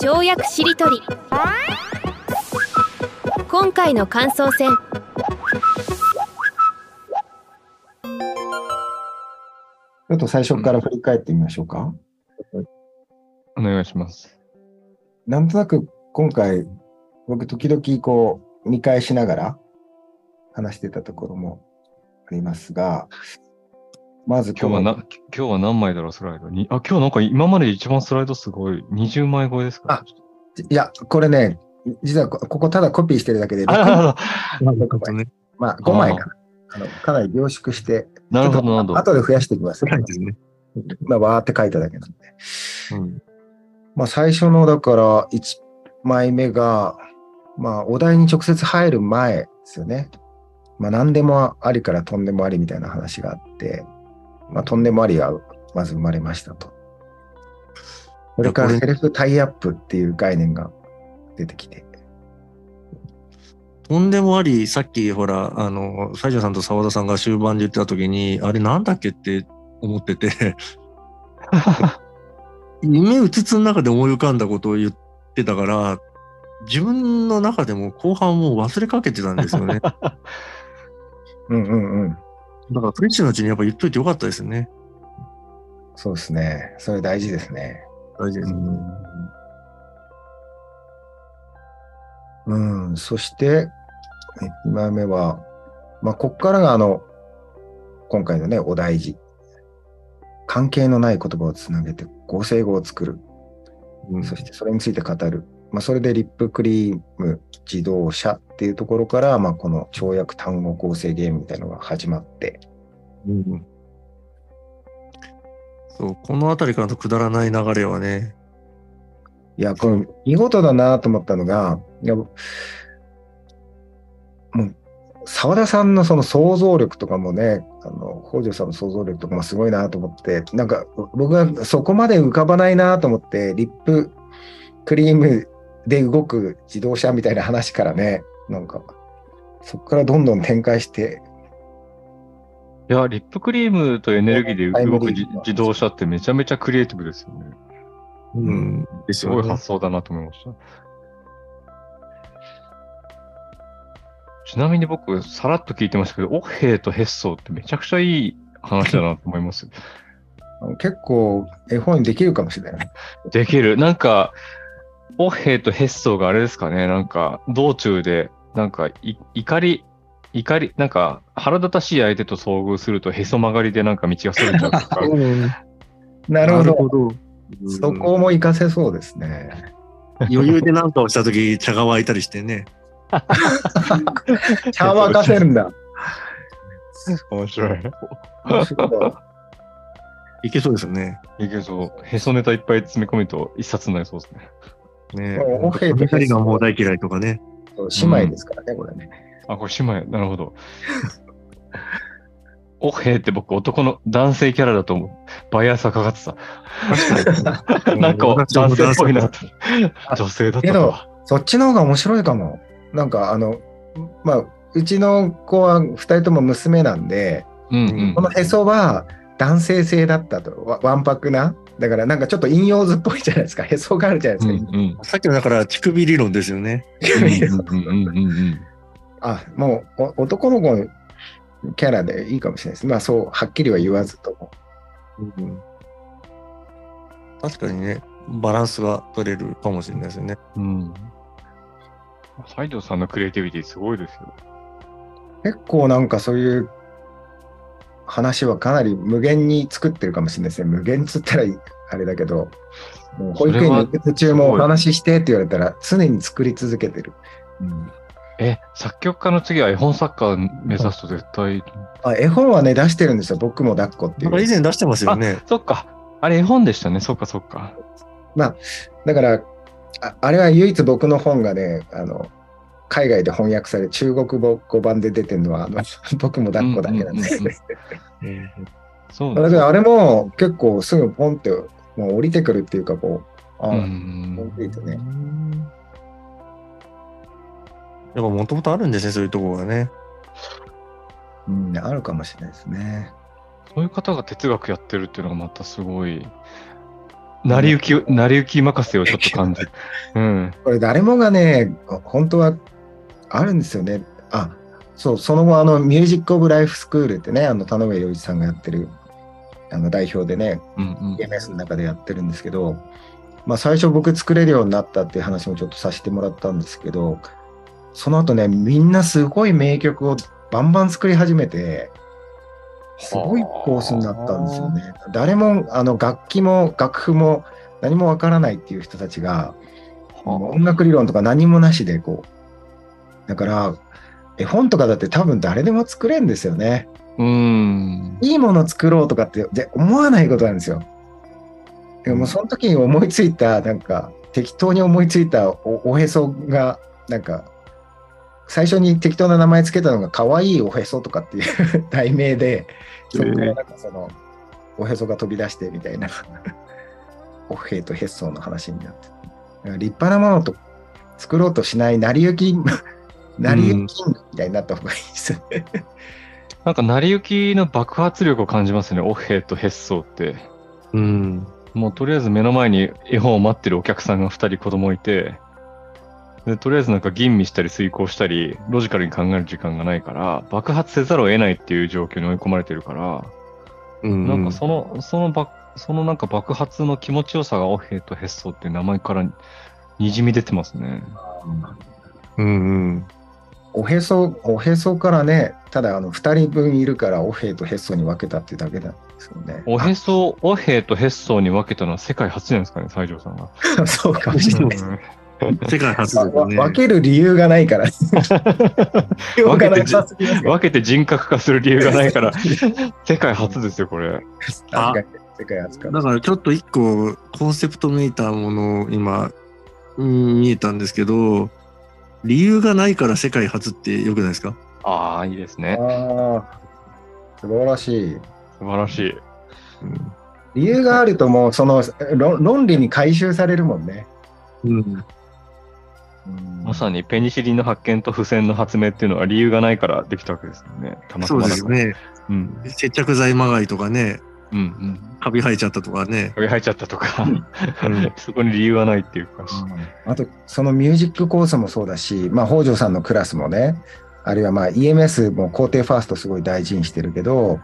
跳躍しりとり今回の感想戦ちょっと最初から振り返ってみましょうか。お願いします。なんとなく今回、僕時々こう見返しながら話してたところもありますが、まず今日はな、今日は何枚だろう、スライドに？あ、今日なんか今まで一番スライドすごい。20枚超えですか？あいや、これね、実はこここただコピーしてるだけで、あね。まあ5枚かな。あのかなり凝縮して、なるほど、なるほど。後で増やしていきます。はいですね。まあ、わーって書いただけなんで。うん。まあ、最初の、だから、1枚目が、まあ、お題に直接入る前ですよね。まあ、何でもありからとんでもありみたいな話があって、まあ、とんでもありがまず生まれましたと。それからセルフタイアップっていう概念が出てきて。とんでもあり、さっきほら、あの、西条さんと澤田さんが終盤で言ってた時に、あれなんだっけって思ってて、夢うつつの中で思い浮かんだことを言ってたから、自分の中でも後半もう忘れかけてたんですよね。だ かうんうんうん。らフレッシュのうちにやっぱ言っといてよかったですね。そうですね。それ大事ですね。大事ですね。うん、そして、2枚目は、まあ、こっからがあの、今回のね、お大事。関係のない言葉をつなげて合成語を作る。うんそしてそれについて語る。まあ、それでリップクリーム、自動車っていうところから、まあ、この跳躍単語構成ゲームみたいなのが始まって、うんそう、この辺りからのくだらない流れはね、いや、これ見事だなと思ったのが、いやもう、澤田さんのその想像力とかもね、あの、北条さんの想像力とかもすごいなと思って、なんか僕はそこまで浮かばないなと思って、リップクリームで動く自動車みたいな話からね、なんか、そこからどんどん展開して、いや、リップクリームとエネルギーで動く自動車ってめちゃめちゃクリエイティブですよね。うん、ですすごい。発想だなと思いました。ちなみに僕、さらっと聞いてましたけど、オッヘイとヘッソーってめちゃくちゃいい話だなと思います。結構絵本にできるかもしれない。できる。なんか、オッヘイとヘッソーがあれですかね、なんか、道中で、なんかい、怒り、怒り、なんか、腹立たしい相手と遭遇するとへそ曲がりでなんか道がそれちゃうとか、うんなるほど。ど。そこも活かせそうですね。余裕で何かをしたとき、茶が沸いたりしてね。茶沸かせるんだ。面白い。面白いいけそうですよね。いいけど、へそネタいっぱい詰め込むと一冊になりそうですね。ねおへ人がもう大嫌いとかね。姉妹ですからね、これね。あ、これ姉妹、なるほど。オッヘイって僕男の男性キャラだと思う。バイアスがかかってた。なんか男性っぽいなと。女性だったけど。そっちの方が面白いかも。なんかあの、まあ、うちの子は2人とも娘なんで、うんうんこのへそは男性性だったと、わわんぱくな。だからなんかちょっと引用図っぽいじゃないですか。へそがあるじゃないですか。うんうんさっきのだから乳首理論ですよね。あ、もうお男の子のキャラでいいかもしれないです。まあそう、はっきりは言わずとも。うん確かにね、バランスが取れるかもしれないですよね。うん。西条さんのクリエイティビティすごいですよ。結構なんかそういう話はかなり無限に作ってるかもしれないですね。無限っつったらあれだけど、もう保育園に行く途中もお話ししてって言われたら常に作り続けてる。うんえ、作曲家の次は絵本作家目指すと絶対？あ絵本はね、出してるんですよ。僕も抱っこっていう。以前出してますよね。そっか。あれ絵本でしたね。そっかそっか。だからあ、あれは唯一僕の本がね、あの、海外で翻訳され、中国語語版で出てるのは、あの 僕も抱っこだけなんで。うんうんうんうんうん そうだけど、あれも結構すぐポンって、もう降りてくるっていうか、こう、あうあ、んコンクね。やっぱもともとあるんですね、そういうところがね。うん、あるかもしれないですね。そういう方が哲学やってるっていうのがまたすごい。成り行き、成り行き任せをちょっと感じる。うん。これ誰もがね、本当はあるんですよね。あ、そう、その後、あの、ミュージック・オブ・ライフ・スクールってね、あの、田上洋一さんがやってる、あの、代表でね、うんうん。EMS の中でやってるんですけど、まあ、最初僕作れるようになったっていう話もちょっとさせてもらったんですけど、その後ね、みんなすごい名曲をバンバン作り始めて、すごいコースになったんですよね。誰も、あの、楽器も楽譜も何もわからないっていう人たちが、音楽理論とか何もなしでこう、だから、絵本とかだって多分誰でも作れるんですよね。うん。いいもの作ろうとかってで思わないことなんですよ。でもその時に思いついた、なんか適当に思いついたおおへそが、なんか最初に適当な名前つけたのが可愛いおへそとかっていう 題名で、そこからなんかそのおへそが飛び出してみたいな、おへとへっそうの話になって。立派なものと作ろうとしない成り行き、成り行きみたいになった方がいいですよね。なんか成り行きの爆発力を感じますね、オヘイとヘッソーって。うん。もうとりあえず目の前に絵本を待ってるお客さんが2人子供いて、でとりあえずなんか吟味したり遂行したり、ロジカルに考える時間がないから、爆発せざるを得ないっていう状況に追い込まれてるから、うん。なんかその、その爆、そのなんか爆発の気持ちよさがオヘイとヘッソーっていう名前からにじみ出てますね。うんうん。おへそ、おへそからね、ただあの2人分いるから、おへとへっそに分けたっていうだけなんですよね。おへそ、オヘイとヘッソーに分けたのは世界初じゃないですかね、西条さんが。あそうかもしれない。世界初ですわね。分ける理由がないから。理由がなさすぎますよ分けて人格化する理由がないから、世界初ですよ、これ。確かに世界初か。だからちょっと一個コンセプトめいたものを今、うん見えたんですけど、理由がないから世界初ってよくないですか？ああ、いいですあね。あ、素晴らしい。素晴らしい。うん。理由があるともうその論論理に回収されるもんね。うん。うんまさにペニシリンの発見と付箋の発明っていうのは理由がないからできたわけですよね。たまたそうまだから。ですね。うん。接着剤まがいとかね、うんうん。カビ生えちゃったとかね。カビ生えちゃったとか、んそこに理由はないっていうか。あと、そのミュージックコースもそうだし、まあ、北条さんのクラスもね、あるいはまあ EMS も皇帝ファーストすごい大事にしてるけど、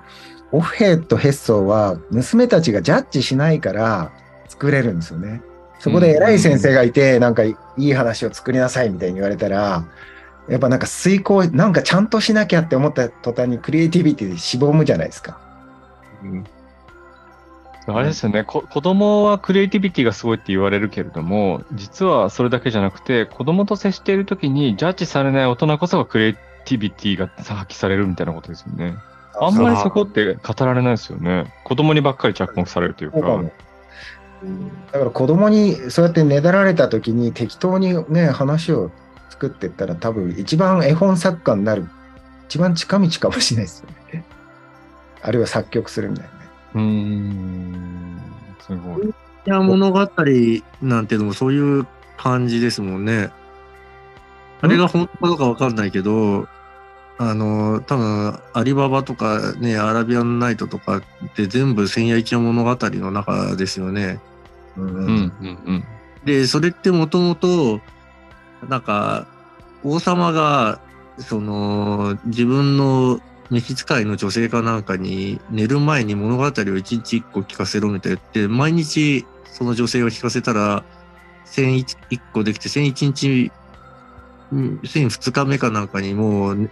オフヘッド・ヘッソーは娘たちがジャッジしないから作れるんですよね。そこで偉い先生がいて、なんかいい話を作りなさいみたいに言われたら、やっぱなんか遂行、なんかちゃんとしなきゃって思った途端にクリエイティビティでしぼむじゃないですか。うんあれですよねこ、子供はクリエイティビティがすごいって言われるけれども、実はそれだけじゃなくて、子供と接しているときにジャッジされない大人こそがクリエイティビティが発揮されるみたいなことですよね。あんまりそこって語られないですよね。子供にばっかり着目されるというか。だから子供にそうやってねだられた時に適当にね話を作ってったら多分一番絵本作家になる一番近道かもしれないですよね。あるいは作曲するみたいな。うーん、すごい。いや物語なんていうのもそういう感じですもんね。あれが本当かどうかわかんないけど、あの、多分、アリババとかね、アラビアンナイトとかって全部千夜一夜物語の中ですよね。うんうん、うん、うん。で、それってもともと、なんか、王様が、その、自分の召使いの女性かなんかに寝る前に物語を一日一個聞かせろみたいな言って、毎日その女性を聞かせたら、千一一個できて、千一日、うん千二日目かなんかにもう、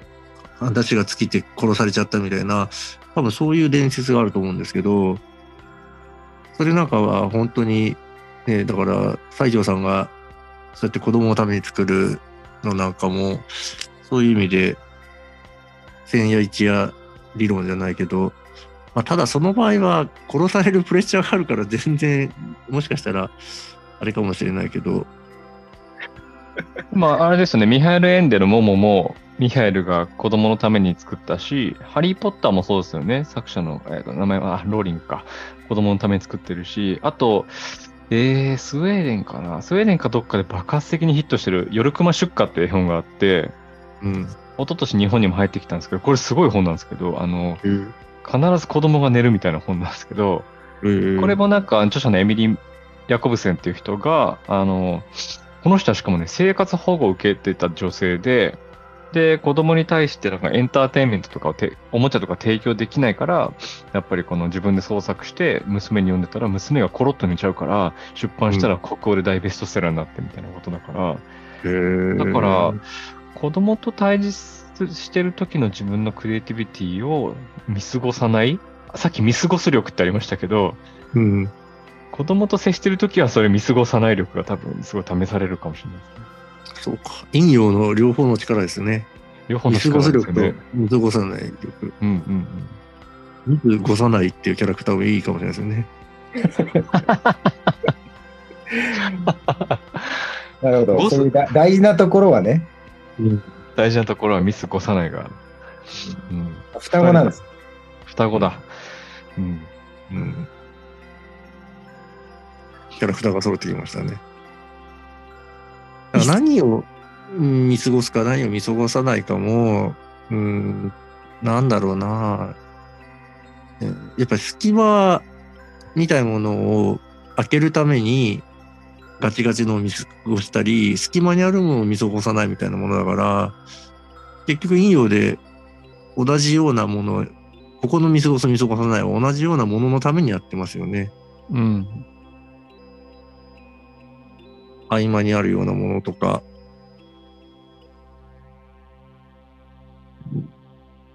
話が尽きて殺されちゃったみたいな、多分そういう伝説があると思うんですけど、それなんかは本当に、ね、だから、西条さんが、そうやって子供のために作るのなんかも、そういう意味で、千夜一夜理論じゃないけど、まあ、ただその場合は殺されるプレッシャーがあるから全然、もしかしたら、あれかもしれないけど、まあ、あれですよね、ミハエル・エンデル・モモも、ミハエルが子供のために作ったし、ハリー・ポッターもそうですよね。作者の、えーと名前は、あローリングか。子供のために作ってるし、あと、えー、スウェーデンかな。スウェーデンかどっかで爆発的にヒットしてる、ヨルクマ出荷っていう絵本があって、うん。一昨年日本にも入ってきたんですけど、これすごい本なんですけど、あの、必ず子供が寝るみたいな本なんですけど、これもなんか著者のエミリー・ヤコブセンっていう人が、あの、この人はしかもね、生活保護を受けてた女性で、で、子供に対してなんかエンターテインメントとかをて、おもちゃとか提供できないから、やっぱりこの自分で創作して娘に読んでたら、娘がコロッと寝ちゃうから、出版したら国語で大ベストセラーになってみたいなことだから、へー。だから、子供と対峙してる時の自分のクリエイティビティを見過ごさない？さっき見過ごす力ってありましたけど、うん。子供と接してる時はそれ見過ごさない力が多分すごい試されるかもしれないですね。そうか。陰陽の両方の力ですね。両方の見過ごす力と力ですよね。見過ごさない力。うんうん見過ごさないっていうキャラクターもいいかもしれないですよね。なるほど。ボスそういうだ大事なところはね、うん。大事なところは見過ごさないが。うん。双子なんです。双子だ。うん。うん。キャラクターが揃ってきましたね。だから何をうん見過ごすか何を見過ごさないかも、うん、なんだろうな。えやっぱ隙間みたいなものを開けるためにガチガチのを見過ごしたり、隙間にあるものを見過ごさないみたいなものだから、結局陰陽で同じようなもの、ここの見過ごす見過ごさないは同じようなもののためにやってますよね。うん。合間にあるようなものとか、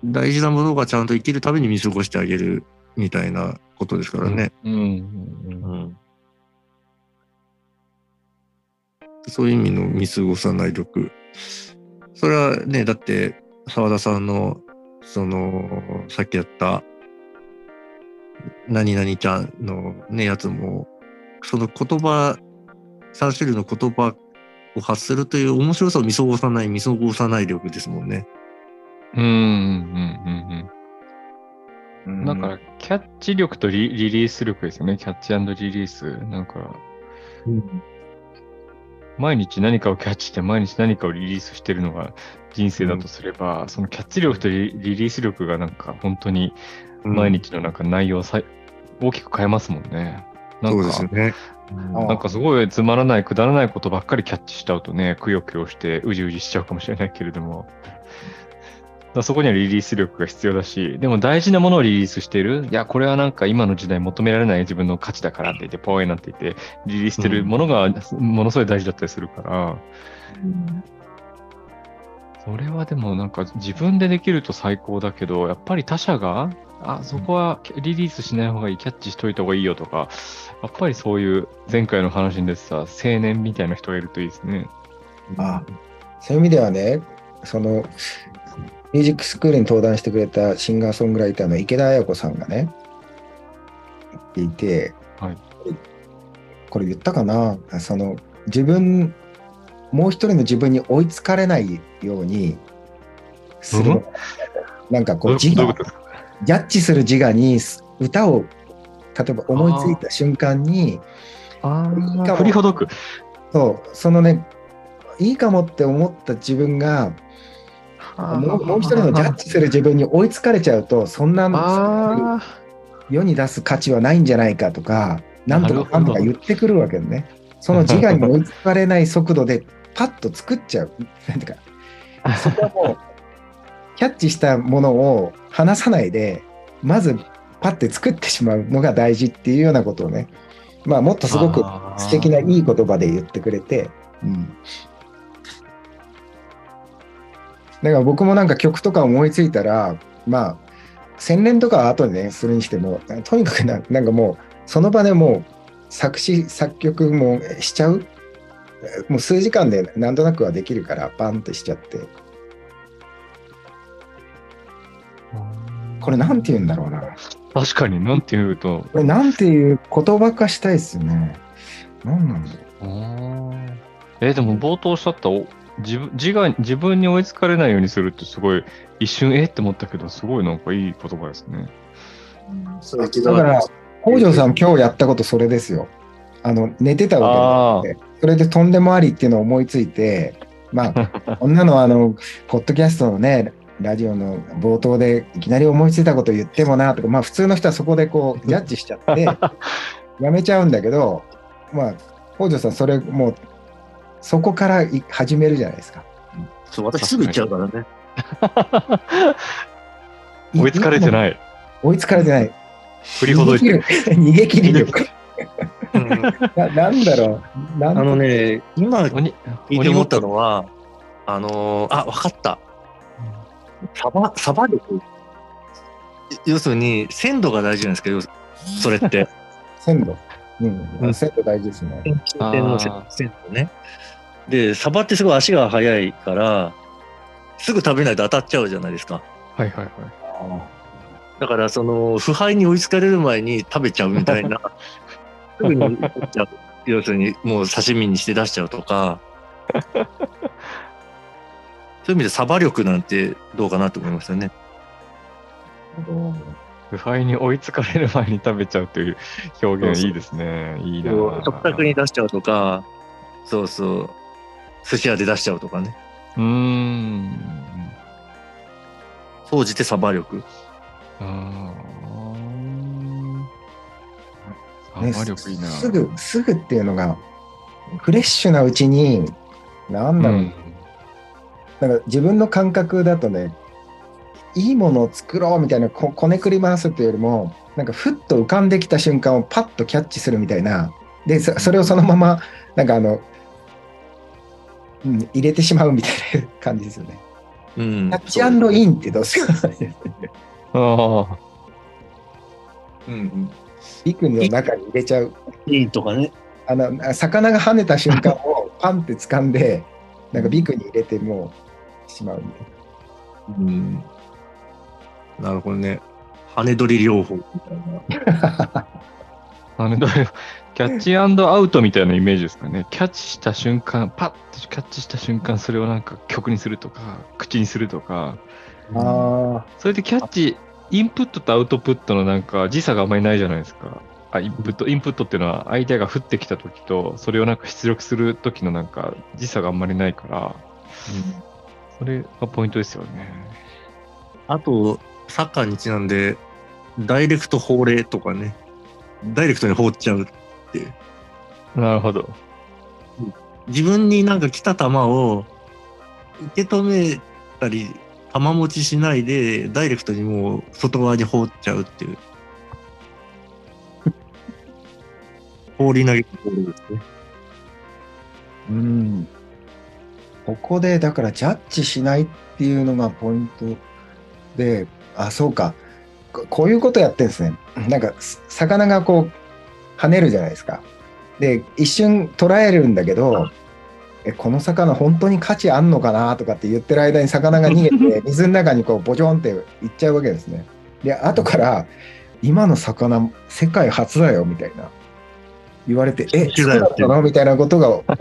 大事なものがちゃんと生きるために見過ごしてあげるみたいなことですからね。うん。うん。そういう意味の見過ごさない力。それはね、だって澤田さんの、その、さっきやった、何々ちゃんのね、やつも、その言葉、3種類の言葉を発するという面白さを見過ごさない、見過ごさない力ですもんね。うん。うん。うん。うん。だから、キャッチ力とリリリース力ですよね。キャッチリリース。なんか、毎日何かをキャッチして毎日何かをリリースしてるのが人生だとすれば、そのキャッチ力とリリリース力がなんか本当に毎日のなんか内容をさい大きく変えますもんね。なんそうかですよね。なんかすごいつまらない、くだらないことばっかりキャッチしちゃうとね、くよくよしてうじうじしちゃうかもしれないけれども、だそこにはリリース力が必要だし、でも大事なものをリリースしてる。いや、これはなんか今の時代求められない自分の価値だからって言って、ポーイなんて言って、リリースしてるものがものすごい大事だったりするから、それはでもなんか自分でできると最高だけど、やっぱり他者が、あ、そこはリリースしない方がいい、キャッチしといた方がいいよとか、やっぱりそういう前回の話に出てた青年みたいな人がいるといいですね。あそういう意味ではね、そのミュージックスクールに登壇してくれたシンガーソングライターの池田彩子さんがね、言っていて、はい。これ言ったかな、その自分、もう一人の自分に追いつかれないようにするのが、なんかこう自我ジャッジする自我に歌を例えば思いついた瞬間に、あいいかも。振りほどく。そう、そのね、いいかもって思った自分が、もうもう一人のジャッジする自分に追いつかれちゃうと、そんなあ世に出す価値はないんじゃないかとか、なんとかかんとか言ってくるわけね。その自我に追いつかれない速度でパッと作っちゃう。なんていうか、そこはもう、キャッチしたものを離さないで、まずパッて作ってしまうのが大事っていうようなことをね、まあもっとすごく素敵ないい言葉で言ってくれて、うん。だから僕もなんか曲とか思いついたら、まあ、洗練とかは後でね、するにしても、とにかくななんかもう、その場でもう作詞、作曲もしちゃう。もう数時間でなんとなくはできるから、バンってしちゃって。これなんて言うんだろうな。確かに、なんて言うと。これなんていう言葉化したいですよね。なんなんだろう。えーでも冒頭おっしゃったお自分自我自分に追いつかれないようにするってすごい一瞬えって思ったけどすごいなんかいい言葉ですね。だから、北条さん今日やったことそれですよ。あの、寝てたわけで、それでとんでもありっていうのを思いついて、まあ、こんなのはあの、ポッドキャストのね、ラジオの冒頭でいきなり思いついたこと言ってもなとか、まあ普通の人はそこでこう、ジャッジしちゃって、やめちゃうんだけど、まあ、北条さん、それもう、そこからい始めるじゃないですか。そう、私すぐ行っちゃうからね。追いつかれてい。ない。追いつかれてない。振りほどいてる。逃げ切り力。うんななんだろう。あのね、今聞鬼、いて思ったのは、あのーあ、わかった。サバ、サバ力。要するに、鮮度が大事なんですけど、それって。鮮度。うんう。ん鮮度大事ですね。鮮度ね。で、サバってすごい足が速いから、すぐ食べないと当たっちゃうじゃないですか。はいはいはい。だから、その、腐敗に追いつかれる前に食べちゃうみたいな。すぐに取っちゃう。要するに、もう刺身にして出しちゃうとか。そういう意味でサバ力なんてどうかなと思いますよね。腐敗に追いつかれる前に食べちゃうという表現いいですね。いいなぁ食卓に出しちゃうとか、そうそう、寿司屋で出しちゃうとかね。うーん。総じてサバ力。あーねサバ力いいな。すぐ、すぐっていうのが、フレッシュなうちに、なんだろう、うんなんか自分の感覚だとね、いいものを作ろうみたいなここねくり回すっていうよりも、なんかふっと浮かんできた瞬間をパッとキャッチするみたいな、で、そそれをそのまま、なんかあの、うん、入れてしまうみたいな 感じですよね。うん。キャッチアンドインってどうですか ああ。うんうん。ビクの中に入れちゃう。いいとかね。あの、魚が跳ねた瞬間をパンって掴んで、なんかビクに入れてもうしまうみたいうん。なるほどね。羽取り療法みたいな。あのどういうキャッチアウトみたいなイメージですかね。キャッチした瞬間、パッとキャッチした瞬間、それをなんか曲にするとか、口にするとか、な。ああ。それでキャッチ、インプットとアウトプットのなんか時差があんまりないじゃないですか。あインプット、インプットっていうのは相手が降ってきた時と、それをなんか出力する時のなんか時差があんまりないから、それがポイントですよね。あと、サッカーにちなんで、ダイレクト放霊とかね。ダイレクトに放っちゃうっていう。なるほど。自分になんか来た球を受け止めたり、球持ちしないで、ダイレクトにもう外側に放っちゃうっていう。放り投げるボールですね。うん。ここで、だからジャッジしないっていうのがポイントで、あ、そうか。ここういうことやってんですね。なんか、す魚がこう、跳ねるじゃないですか。で、一瞬捉えるんだけど、え、この魚本当に価値あんのかなとかって言ってる間に魚が逃げて、水の中にこう、ボジョンっていっちゃうわけですね。で、後から、今の魚、世界初だよ、みたいな。言われて、え、そうだったの？みたいなことが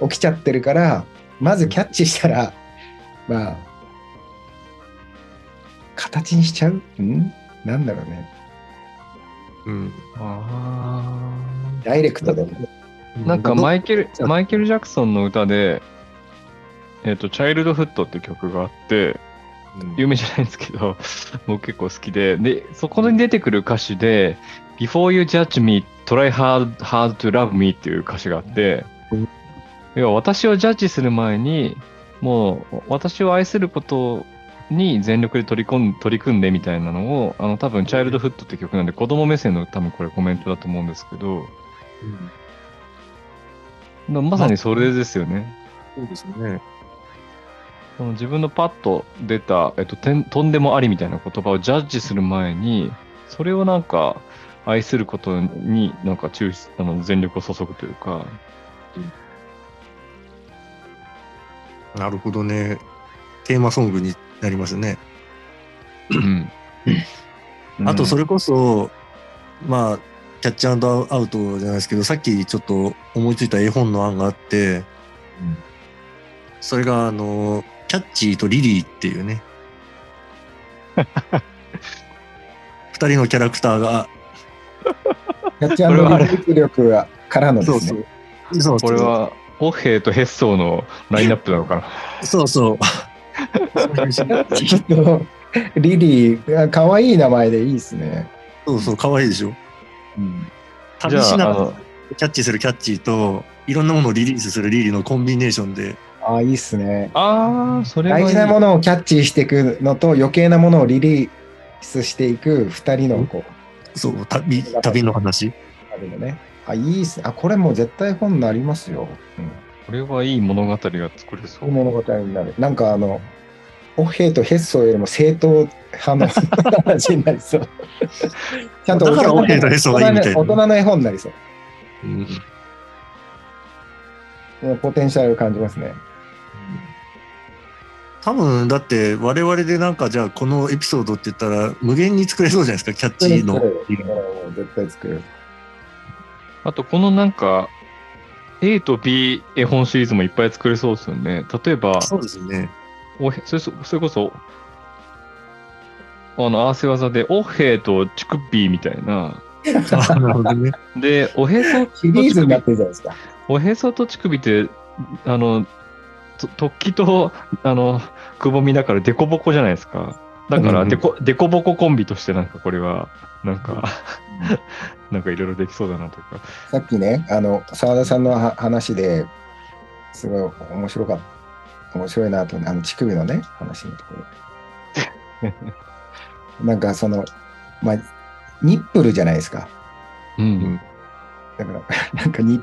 起きちゃってるから、まずキャッチしたら、まあ、形にしちゃう？ん？なんだろうね。うん。あダイレクトで。なんかマイケル、うんマイケル・ジャクソンの歌で、えっ、と、チャイルドフットって曲があって、有名じゃないんですけど、僕結構好きで、で、そこに出てくる歌詞で、Before you judge me, try hard, hard to love me っていう歌詞があってうん、要は私をジャッジする前に、もう私を愛することに全力で取り込ん取り組んでみたいなのを、あの多分チャイルドフットって曲なんで子供目線の多分これコメントだと思うんですけど、まさにそれですよね。そうですね。その自分のパッと出た、えっと、てんとんでもありみたいな言葉をジャッジする前に、それをなんか愛することになんか注視あの全力を注ぐというか、なるほどね。テーマソングになりますね。うん、あとそれ、れこそ、まあ、キャッチアウトじゃないですけど、さっきちょっと思いついた絵本の案があって、それが、あの、キャッチーとリリーっていうね。二人のキャラクターが、キャッチアンドリリース力がからのですね。そうそう。これは、ホッヘイとヘッソーのラインナップなのかな。そうそう。ちょっと、リリー、かわいい名前でいいですね。そうそう、可愛いでしょ。うんじゃあ、あ旅しながらの、キャッチするキャッチーと、いろんなものをリリースするリリーのコンビネーションで、ああ、いいっすね。ああ、それはいい大事なものをキャッチしていくのと余計なものをリリースしていく二人のこう、そう、旅、旅の話。あるのね。あ、いいっすね。あ、これもう絶対本になりますよ。うん。これはいい物語が作れそ。そうう物語になる。なんかあの、オッヘイとヘッソーよりも正統派の話になりそう。ちゃんと大人の絵本になりそう。うんポテンシャル感じますね。多分、だって、我々でなんか、じゃあ、このエピソードって言ったら、無限に作れそうじゃないですか、キャッチーの。絶対作れる。あと、このなんか、A と B 絵本シリーズもいっぱい作れそうですよね。例えば、そうですね。おへそれそそれこそ、あの、合わせ技で、オヘイとチクピーみたいな。あなるほどね。で、おへそシリーズになってるじゃないですか。おへそと乳首って、あの、と突起と、あの、くぼみだからデコボコじゃないですか。だから、デコ、デコボココンビとしてなんかこれは、なんか、なんかいろいろできそうだなとか。さっきね、あの、澤田さんのは話ですごい面白かった。面白いなとあの、乳首のね、話のところ。なんかその、まあ、 nipple じゃないですか。うん。だから、なんかニ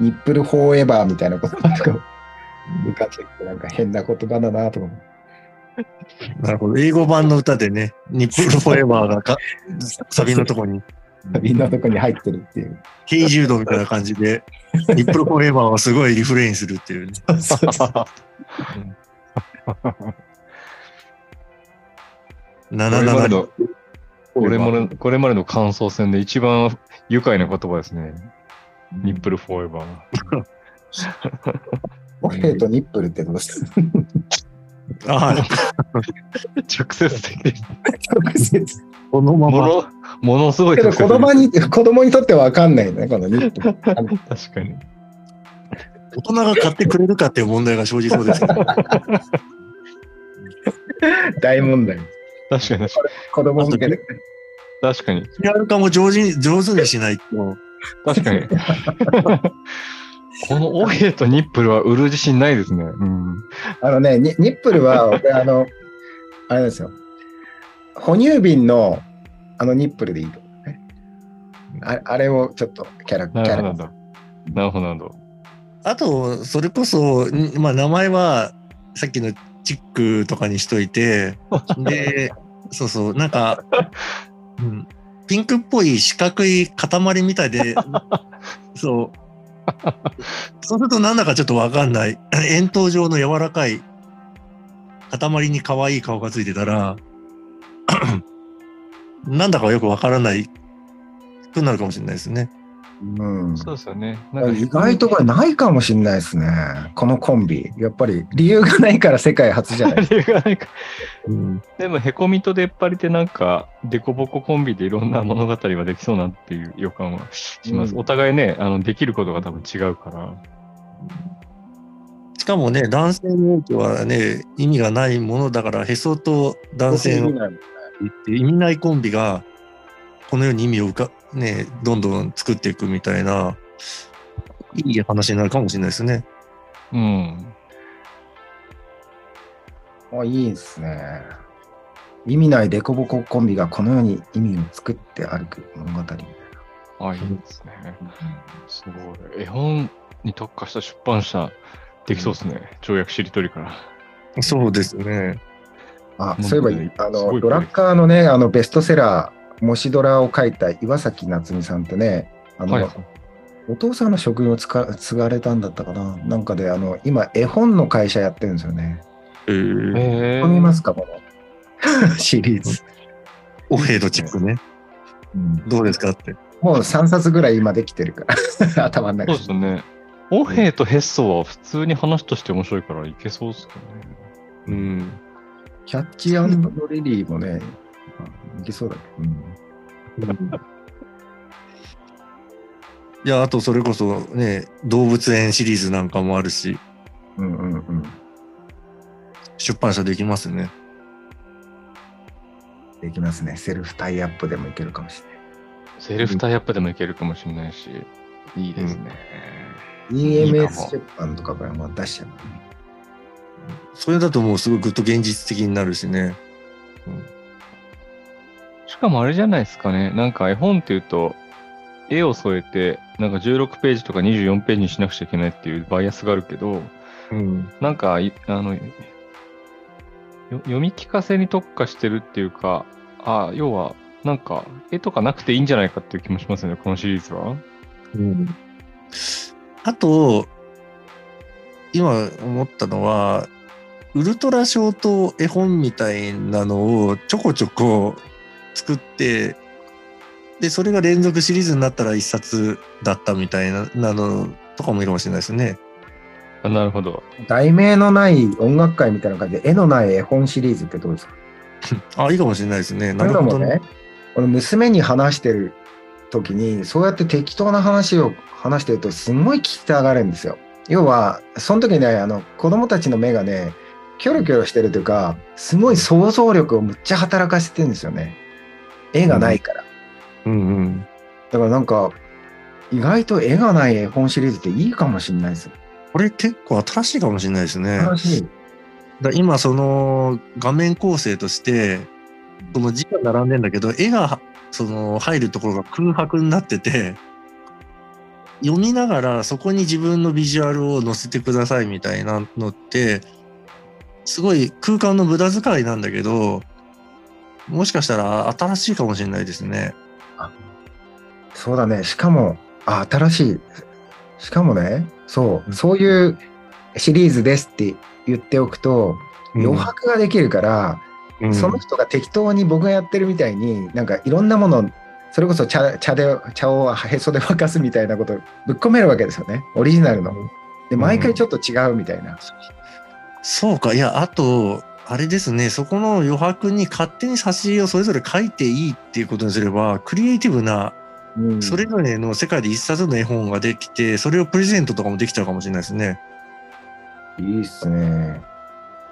nipple forever みたいな言葉とか浮かんできて、なんか変な言葉だなと思って。なるほど。英語版の歌でね、 nipple forever がかサビのとこに、みんなとこに入ってるっていう。 Hey Jude みたいな感じで、 nipple forever はすごいリフレインするっていうね。これまで77の、これまでこれまでの感想戦で一番愉快な言葉ですね。ニップルフォーエバー。オヘイとニップルってどうしたああ、直接的で。直接。このまま。もの、ものすごいけど直接子供に、子供にとってはわかんないね、このニップル。あの確かに。大人が買ってくれるかっていう問題が生じそうですけど。大問題。確かに、子供向けで。確かに。PR 化も上手に、上手にしないと。確かに。このオヘイとニップルは売る自信ないですね。うん。あのね、ニニップルは、俺 あの、あれですよ。哺乳瓶のあのニップルでいいと思うね。ああれをちょっとキャラ、キャラ。なるほど、なるほど。あと、それこそ、んまあ名前はさっきのチックとかにしといて、で、そうそう、なんか、うん、ピンクっぽい四角い塊みたいで、そう。そうするとなんだかちょっとわかんない。円筒状の柔らかい塊に可愛い顔がついてたら、なんだかよくわからないくなるかもしれないですね。うん。そうですよね。なんか意外とこれないかもしれないですね。このコンビ。やっぱり理由がないから世界初じゃない。理由がないかうん、でも、へこみと出っ張りでなんか、デコボココンビでいろんな物語ができそうなっていう予感はします。うんお互いね、あの、できることが多分違うから。しかもね、男性においてはね、意味がないものだから、へそと男性のって意味ないコンビが、このように意味をうか、ね、どんどん作っていくみたいな、いい話になるかもしれないですね。うん。あいいですね。意味ないデコボココンビがこのように意味を作って歩く物語みたいな。あ、いいですね。すごい。絵本に特化した出版社、できそうですね。跳躍しりとりから。そうですね。あ、うんそういえば、あの、ドラッカーのね、あの、ベストセラー、もしドラを書いた岩崎夏美さんってね、あの、はい。お父さんの職業をつか継がれたんだったかななんかで、あの、今、絵本の会社やってるんですよね。えー、へ読みますか、この シリーズ。オフェードチックね。うんどうですか？って。もう3冊ぐらい今できてるから、頭の中そうですよね。オヘイとヘッソは普通に話として面白いからいけそうですよね。うん。キャッチリリーもね、いけそうだけど、うんいや、あとそれこそね、動物園シリーズなんかもあるし、うんうんうん。出版社できますね。できますね。セルフタイアップでもいけるかもしれない。セルフタイアップでもいけるかもしれないし、いいですね。EMS いいかも出版とかからまあ出しちゃう。それだともうすごいぐっと現実的になるしね。しかもあれじゃないですかね。なんか絵本っていうと、絵を添えて、なんか16ページとか24ページにしなくちゃいけないっていうバイアスがあるけど、うん。なんか、いあの、よ読み聞かせに特化してるっていうか、あ要は、なんか、絵とかなくていいんじゃないかっていう気もしますよね、このシリーズは。うん。あと、今思ったのは、ウルトラショート絵本みたいなのをちょこちょこ作って、で、それが連続シリーズになったら一冊だったみたいななのとかもいいかもしれないですね。あなるほど。題名のない音楽会みたいな感じで、絵のない絵本シリーズってどうですか？あ、いいかもしれないですね。そういうのもね。ね、この娘に話してる時に、そうやって適当な話を話してると、すごい聞きたがるんですよ。要は、その時ね、あの、子供たちの目がね、キョロキョロしてるというか、すごい想像力をむっちゃ働かせてるんですよね。絵がないから。うんうん。だからなんか、意外と絵がない絵本シリーズっていいかもしれないです。これ結構新しいかもしれないですね。楽しい。だ今その画面構成としてその字が並んでんだけど絵がその入るところが空白になってて読みながらそこに自分のビジュアルを載せてくださいみたいなのってすごい空間の無駄遣いなんだけどもしかしたら新しいかもしれないですね。そうだね。しかも、あ、新しい。しかもね、そう、そういうシリーズですって言っておくと、余白ができるから、うんその人が適当に僕がやってるみたいに、なんかいろんなもの、それこそ茶茶で茶をへそで沸かすみたいなことぶっ込めるわけですよね。オリジナルの。で、毎回ちょっと違うみたいな。そうかいやあとあれですねそこの余白に勝手に挿絵をそれぞれ描いていいっていうことにすればクリエイティブなうんそれぞれの世界で一冊の絵本ができて、それをプレゼントとかもできちゃうかもしれないですね。いいっすね。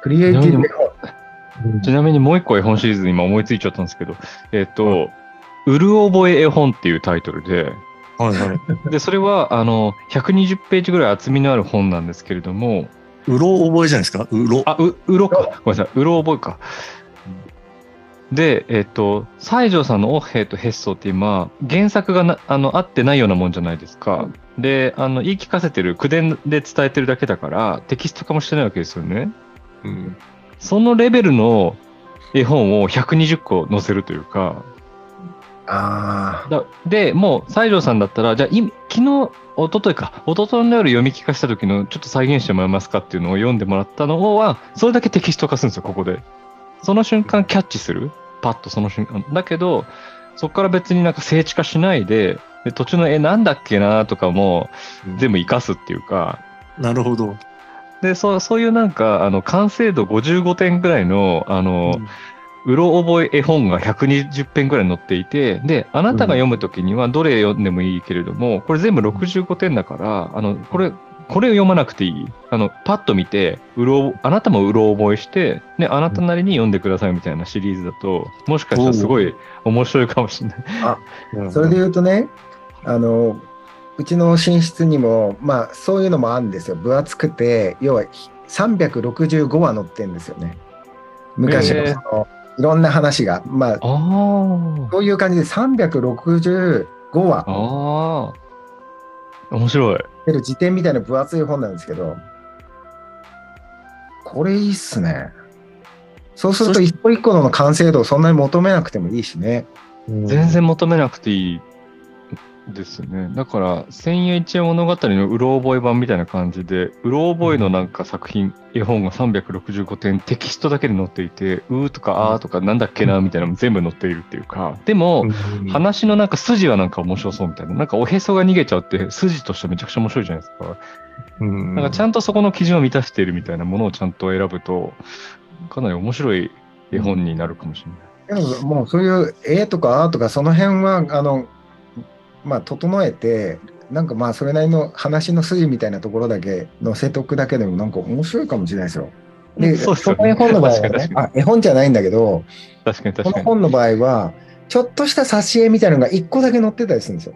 クリエイティブ絵本ちなみにもう一個絵本シリーズ今思いついちゃったんですけど、えっ、と、うる覚え絵本っていうタイトルで、はいはい。で、それは、あの、120ページぐらい厚みのある本なんですけれども、うろ覚えじゃないですか？うろ。あ、う、うろか。ごめんなさい。うろ覚えか。で、えっ、と、西条さんのオッヘイとヘッソーって今、原作がなあの合ってないようなもんじゃないですか。で、あの、言い聞かせてる、口伝で伝えてるだけだから、テキスト化もしてないわけですよね。うんそのレベルの絵本を120個載せるというか、あで、もう、西条さんだったら、じゃあ、い昨日、一昨日か、一昨日の夜読み聞かせた時の、ちょっと再現してもらえますかっていうのを読んでもらったのは、それだけテキスト化するんですよ、ここで。その瞬間、キャッチする？パッとその瞬間。だけど、そこから別になんか静止化しないで、で途中の絵なんだっけなとかも全部活かすっていうか、なるほど。で、そうそういうなんか、あの、完成度55点ぐらいの、あの、うろ覚え絵本が120編ぐらい載っていて、で、あなたが読むときにはどれ読んでもいいけれども、これ全部65点だから、あの、これ、これを読まなくていい。あの、パッと見て、うろ、あなたもうろ覚えして、ね、あなたなりに読んでくださいみたいなシリーズだと、もしかしたらすごい面白いかもしれない。うんそれで言うとね、あの、うちの寝室にも、まあ、そういうのもあるんですよ。分厚くて、要は365話載ってるんですよね。昔のその、いろんな話が。まあ、ああ。こういう感じで365話。面白い。出る辞典みたいな分厚い本なんですけど、これいいっすね。そうすると一個一個の完成度をそんなに求めなくてもいいしね。全然求めなくていいですね。だから、千円一円物語のうろ覚え版みたいな感じで、うろ覚えのなんか作品、絵本が365点、テキストだけで載っていて、うーとかあーとかなんだっけなみたいなのも全部載っているっていうか、でも、うん話のなんか筋はなんか面白そうみたいな。なんかおへそが逃げちゃうって筋としてめちゃくちゃ面白いじゃないですか。うんなんかちゃんとそこの基準を満たしているみたいなものをちゃんと選ぶと、かなり面白い絵本になるかもしれない。もうそういう絵とかアーとかその辺はあのまあ整えてなんかまあそれなりの話の筋みたいなところだけ載せとくだけでもなんか面白いかもしれないですよ。で、その絵本の場合はねあ絵本じゃないんだけど、確かに確かに。この本の場合はちょっとした挿絵みたいなのが1個だけ載ってたりするんですよ。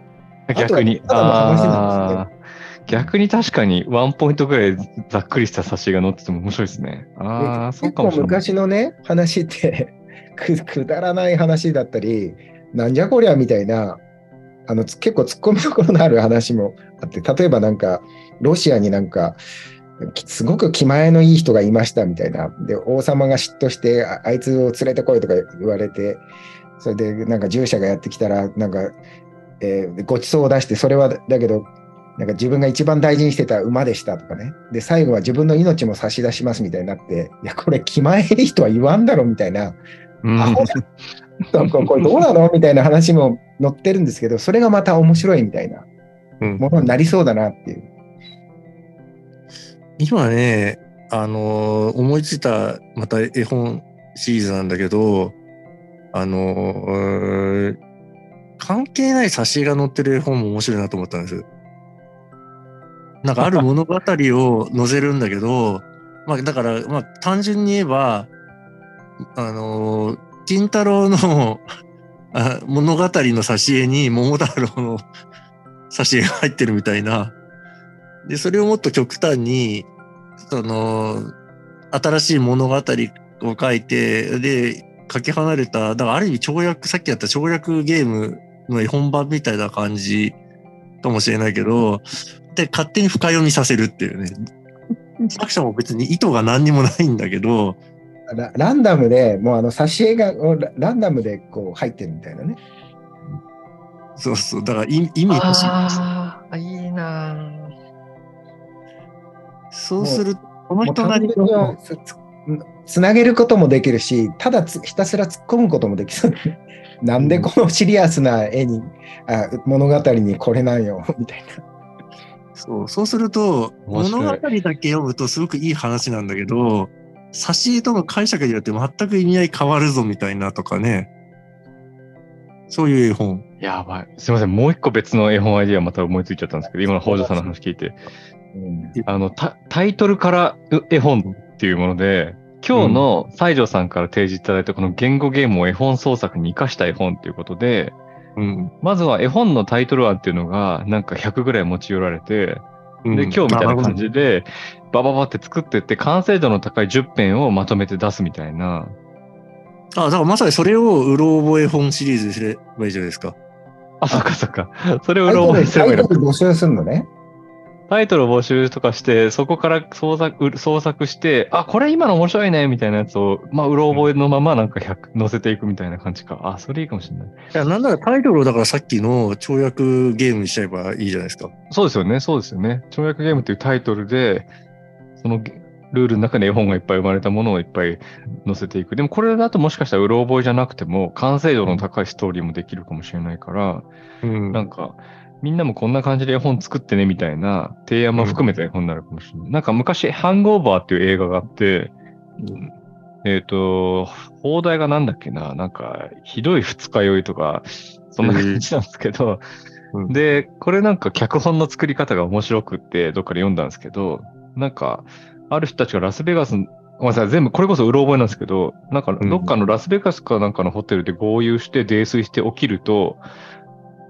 逆に。ただの話なんあー逆に確かにワンポイントぐらいざっくりした挿絵が載ってても面白いですね。ああ、でそうかもしれない。結構昔のね、話ってく、くだらない話だったり、なんじゃこりゃみたいな、あのつ結構突っ込みどころのある話もあって、例えばなんか、ロシアになんか、きすごく気前のいい人がいましたみたいな。で、王様が嫉妬して、ああいつを連れてこいとか言われて、それでなんか従者がやってきたら、なんか、えーごちそうを出して、それはだけど、なんか自分が一番大事にしてた馬でしたとかね。で、最後は自分の命も差し出しますみたいになって、いや、これ気前いい人は言わんだろみたいな、うんアホなん かこれどうなの？みたいな話も載ってるんですけど、それがまた面白いみたいなうんものになりそうだなっていう。今ね、あのー思いついた、また絵本シリーズなんだけど、あのー関係ない挿絵が載ってる絵本も面白いなと思ったんです。なんかある物語を載せるんだけど、まあだから、まあ単純に言えば、あのー金太郎の物語の挿絵に桃太郎の挿絵が入ってるみたいな。で、それをもっと極端に、その、新しい物語を書いて、で、かけ離れた、だからある意味跳躍、さっきやった跳躍ゲームの絵本版みたいな感じかもしれないけど、で、勝手に深読みさせるっていうね。作者も別に意図が何にもないんだけど、ラランダムで、もうあの挿絵がラランダムでこう入ってるみたいなね。そうそう、だから意意味欲しい。ああ、いいなぁそうすると、この人なりのに、つなげることもできるし、ただつひたすら突っ込むこともできそう。なんでこのシリアスな絵に、あ物語にこれなんよ、みたいな。そう、そうすると、物語だけ読むとすごくいい話なんだけど、挿絵との解釈によって全く意味合い変わるぞみたいなとかね。そういう絵本。やばい。すみません。もう一個別の絵本アイディアまた思いついちゃったんですけど、今の北条さんの話聞いて。うんあの、タタイトルからう絵本っていうもので、今日の西条さんから提示いただいたこの言語ゲームを絵本創作に活かした絵本っていうことで、うん。まずは絵本のタイトル案っていうのがなんか100ぐらい持ち寄られて、うんで、今日みたいな感じで、バババって作ってって完成度の高い10編をまとめて出すみたいな。あ、だからまさにそれをうろ覚え本シリーズにすればいいじゃないですか。あ、そっかそっか。それをうろ覚えすればいいのかタイトル募集するのね。タイトルを募集とかして、そこから創作、う創作して、あ、これ今の面白いね、みたいなやつを、まあ、うろ覚えのままなんか100載せていくみたいな感じか。あ、それいいかもしれない。いや、なんならタイトルをだからさっきの跳躍ゲームにしちゃえばいいじゃないですか。そうですよね、そうですよね。跳躍ゲームっていうタイトルで、そのゲルールの中に絵本がいっぱい生まれたものをいっぱい載せていく。でもこれだともしかしたらうろ覚えじゃなくても、完成度の高いストーリーもできるかもしれないから、うんなんか、みんなもこんな感じで絵本作ってねみたいな提案も含めた絵本になるかもしれない。なんか昔、ハングオーバーっていう映画があって、えっ、と、放題がなんだっけな、なんか、ひどい二日酔いとか、そんな感じなんですけど、うんで、これなんか脚本の作り方が面白くって、どっかで読んだんですけど、なんか、ある人たちがラスベガス、ごめんなさい、全部、これこそうろ覚えなんですけど、なんか、うん。どっかのラスベガスかなんかのホテルで合流して泥酔して起きると、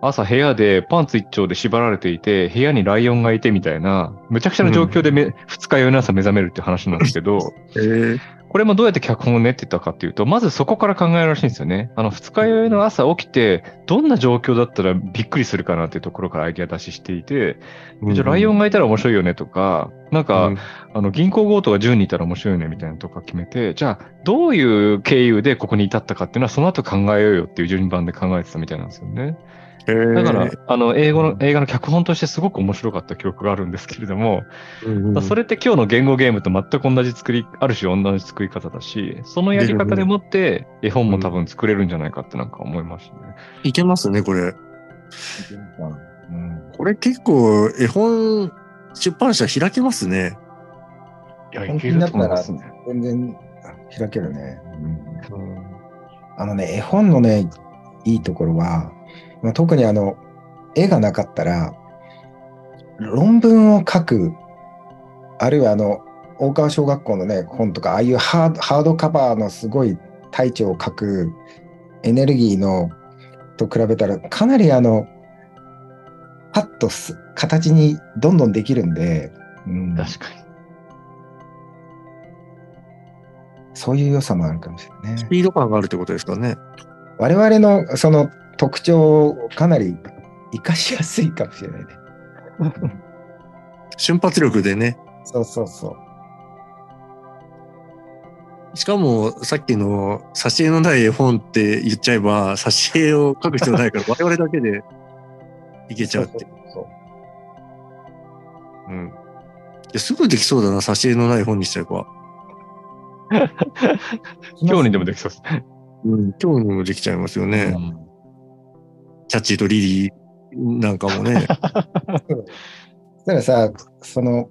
朝部屋でパンツ一丁で縛られていて、部屋にライオンがいてみたいな、むちゃくちゃな状況でめ、二日酔いの朝目覚めるって話なんですけど、えーこれもどうやって脚本を練ってたかっていうと、まずそこから考えるらしいんですよね。あの、二日酔いの朝起きて、どんな状況だったらびっくりするかなっていうところからアイデア出ししていて、じゃあライオンがいたら面白いよねとか、なんか、うんあの、銀行強盗が10人いたら面白いよねみたいなのとか決めて、じゃあ、どういう経由でここに至ったかっていうのは、その後考えようよっていう順番で考えてたみたいなんですよね。えーだから、あの、英語の、映画の脚本としてすごく面白かった記憶があるんですけれども、うんうんそれって今日の言語ゲームと全く同じ作り、ある種同じ作り方だし、そのやり方でもって絵本も多分作れるんじゃないかってなんか思いましたね。いけますね、これ。うんこれ結構絵本出版社開けますね。いや、本気いけるとになったら思いますね。全然開けるね。うんあのね、絵本のね、いいところは、まあ、特にあの、絵がなかったら、論文を書く、あるいはあの、大川小学校のね、本とか、ああいうハードハードカバーのすごい体調を書くエネルギーのと比べたら、かなりあの、パッとす形にどんどんできるんで、うん、確かに。そういう良さもあるかもしれないね。スピード感があるってことですかね。我々のその特徴をかなり活かしやすいかもしれないね。瞬発力でね。そうそうそう。しかも、さっきの挿絵のない絵本って言っちゃえば、挿絵を描く必要ないから、我々だけでいけちゃうって。そうそううん。いやすぐできそうだな、挿絵のない本にしちゃえば。今日にでもできそうですね。うん。今日にもできちゃいますよね。うんキャッチーとリリーなんかもね。そうそしたらさ、その、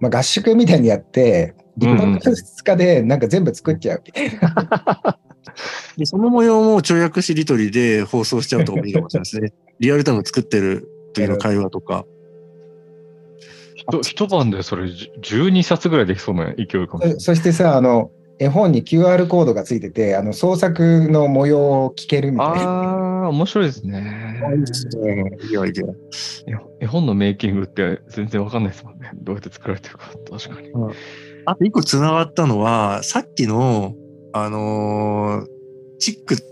まあ、合宿みたいにやって、一うんうん泊二日でなんか全部作っちゃうみたいな。でその模様も跳躍しりとりで放送しちゃうとかもいいかもしれないですね。リアルタイム作ってる時の会話とか。一一晩でそれじ12冊ぐらいできそうな勢いかもしれない。そそしてさ、あの、絵本に QR コードがついてて、あの創作の模様を聞けるみたいな。ああ、面白いですね。いやいや。絵絵本のメイキングって全然わかんないですもんね。どうやって作られてるか。確かに。あと一個繋がったのは、さっきの、あのーチックち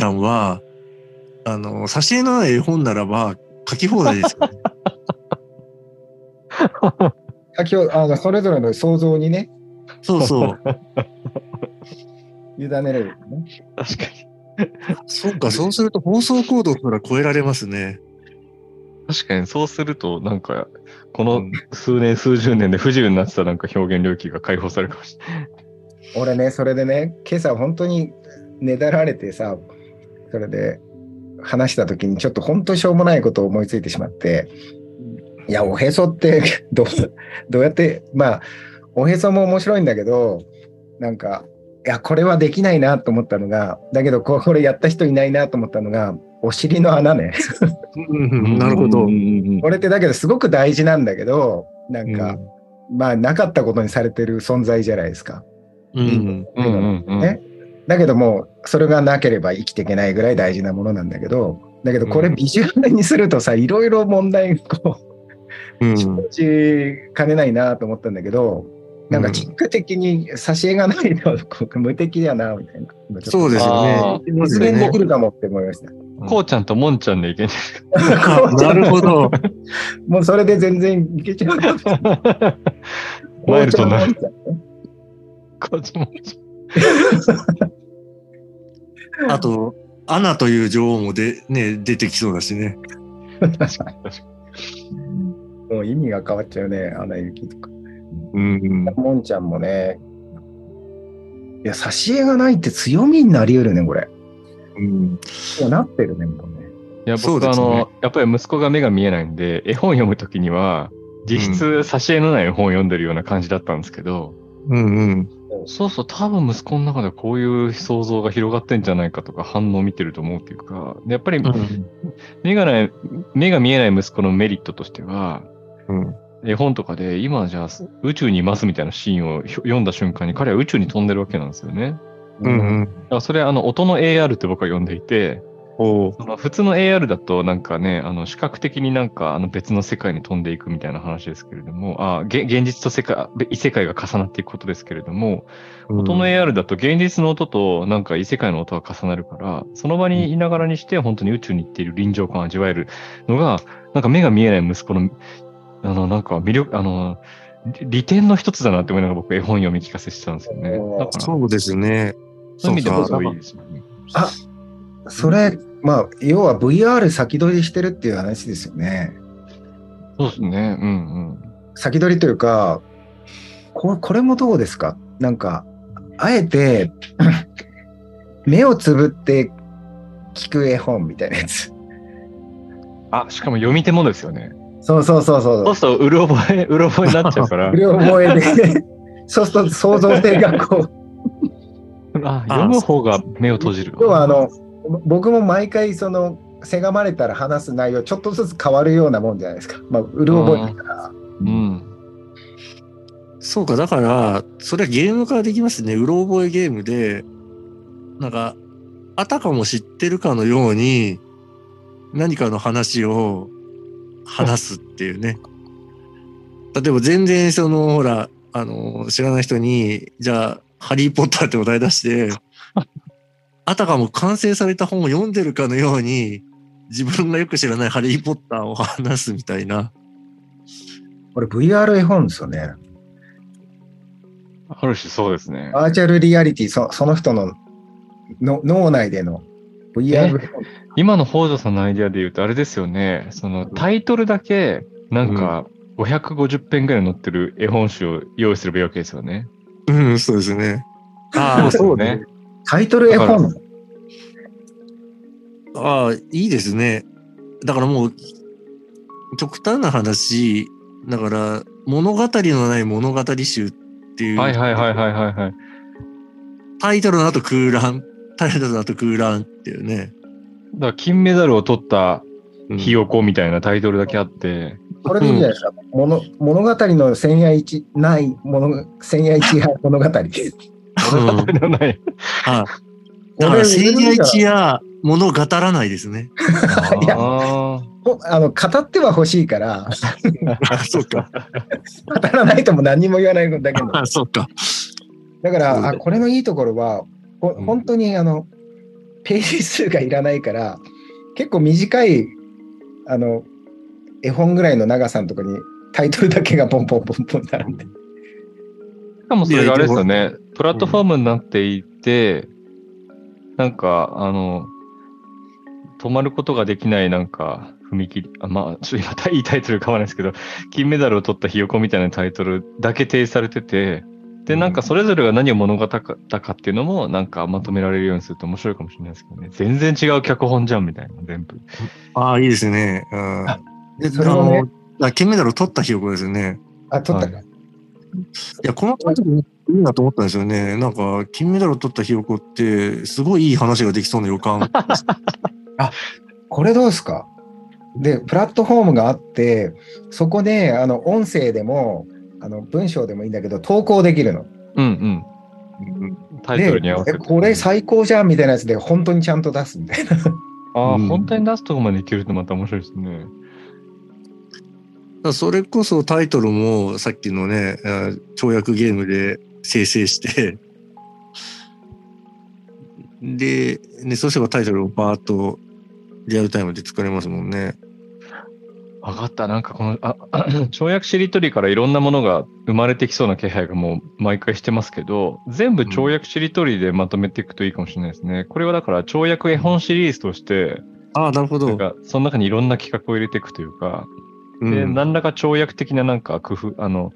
ゃんは、あのー挿絵のない絵本ならば書き放題ですよね。あ今日あのそれぞれの想像にね、そうそう。委ねれる、ね。確かに。そうか、そうすると放送コードすら超えられますね。確かにそうすると、なんか、このうん数年、数十年で不自由になってたなんか表現領域が解放されるかもしれない。俺ね、それでね、今朝本当にねだられてさ、それで話した時にちょっと本当しょうもないことを思いついてしまって、いや、おへそってどう、どうやって、まあ、おへそも面白いんだけど、なんか、いや、これはできないなと思ったのが、だけどここれやった人いないなと思ったのが、お尻の穴ね。うんなるほど。うんうんうんこれってだけどすごく大事なんだけど、なんか、まあ、なかったことにされてる存在じゃないですか。うん。うん。うんうんうんねだけども、それがなければ生きていけないぐらい大事なものなんだけど、だけどこれうんビジュアルにするとさ、いろいろ問題こうう、生じかねないなと思ったんだけど、なんかキック的に挿絵がないとこう無敵だな、みたいな。そうですよねあ。実現できるかもって思いました。こうちゃんともんちゃんでいけんじゃな るほど。もうそれで全然いけちゃうかもしれない。ないマイルドなこうちゃんもんちあと、アナという女王もで、ね、出てきそうだしね。ゃん。確かに確か もう意味が変わっちゃうね、アナ雪とか。うん。もんちゃんもね。いや、挿絵がないって強みになり得るね、これ。うん。そうなってるね、もうね。に。いや、僕、ねあの、やっぱり息子が目が見えないんで、絵本読むときには、実質、挿絵のない絵本を読んでるような感じだったんですけど、うんうん。そうそう、多分息子の中でこういう想像が広がってんじゃないかとか反応を見てると思うっていうか、やっぱり目がない、目が見えない息子のメリットとしては、うん。絵本とかで今じゃあ宇宙にいますみたいなシーンを読んだ瞬間に彼は宇宙に飛んでるわけなんですよね。うんうん。だからそれあの音の AR って僕は呼んでいて、その普通の AR だとなんかね、あの視覚的になんかあの別の世界に飛んでいくみたいな話ですけれども、あげ現実と世界、異世界が重なっていくことですけれども、音の AR だと現実の音となんか異世界の音が重なるから、その場にいながらにして本当に宇宙に行っている臨場感を味わえるのが、なんか目が見えない息子の、あの、なんか魅力、あの、利利点の一つだなって思いながら僕絵本読み聞かせしてたんですよね。そうですね。そういう意味でいいいですよね。あそれ、まあ、要は VR 先取りしてるっていう話ですよね。そうですね。うんうん。先取りというか、これこれもどうですか？なんか、あえて、目をつぶって聞く絵本みたいなやつ。あ、しかも読み手もですよね。そうそうそうそう。そうすると、うる覚え、うる覚えになっちゃうから無。料覚えで、そうすると想像性がこう、あ、読む方が目を閉じる。要はあの、僕も毎回その、せがまれたら話す内容ちょっとずつ変わるようなもんじゃないですか。まあ、うる覚えだから。うん。そうか、だから、それはゲーム化できますね。うろ覚えゲームで、なんか、あたかも知ってるかのように、何かの話を話すっていうね。例えば全然その、ほら、あの、知らない人に、じゃあ、ハリー・ポッターってお題出して、あたかも完成された本を読んでるかのように、自分がよく知らないハリー・ポッターを話すみたいな。これ VR 絵本ですよね。ある種そうですね。バーチャルリアリティ、そその人のの脳内での VR。今の北条さんのアイディアで言うと、あれですよね、そのタイトルだけ、なんか550編ぐらい載ってる絵本集を用意すればいいわけですよね。うん、そうですね。ああ、そそうねね。タイトル絵だ本。ああ、いいですね。だからもう、極端な話、だから、物語のない物語集っていう、はいはいはいはいはいはい。タイトルの後空欄、タイトルの後空欄っていうね。だから金メダルを取ったうんひよこみたいなタイトルだけあって、これでいいんじゃないですか？物物語の千夜一ない物千夜一夜物語。うんない。あだから、千夜一夜物語らないですね。いやあの語っては欲しいから、あ、そうか。語らないとも何にも言わないだけの。あ、そうか。だから、そうだあこれのいいところは、ほうん本当にあのページ数がいらないから、結構短いあの絵本ぐらいの長さのところにタイトルだけがポンポンポンポン並んで。しかもそれがあれですよね、プラットフォームになっていて、なんか、あの、止まることができないなんか、踏切、あまあ、ちょっと今、いいタイトルかわないですけど、金メダルを取ったひよこみたいなタイトルだけ提示されてて、で、なんかそれぞれが何を物語ったかっていうのも、なんかまとめられるようにすると面白いかもしれないですけどね。全然違う脚本じゃんみたいな、全部。ああ、いいですね。うん。で、それをねあの、あ金メダルを取ったひよこですよね。あ、取ったか。はいいや、このタイトルいいなと思ったんですよね。なんか、金メダルを取ったひよこって、すごいいい話ができそうな予感。これどうですか？で、プラットフォームがあって、そこであの音声でもあの文章でもいいんだけど、投稿できるの。うんうん。タイトルに合わせで、て。えこれ最高じゃんみたいなやつで、本当にちゃんと出すみたいな。ああ、うん本当に出すとこまでいけるとまた面白いですね。それこそタイトルもさっきのね、あ跳躍ゲームで生成して、で、ね、そうすればタイトルをバーッとリアルタイムで作れますもんね。分かった。なんかこの、あ、跳躍しりとりからいろんなものが生まれてきそうな気配がもう毎回してますけど、全部跳躍しりとりでまとめていくといいかもしれないですね。これはだから跳躍絵本シリーズとして、ああ、なるほど。なんかその中にいろんな企画を入れていくというか、うんで、何らか跳躍的ななんか工夫、あの、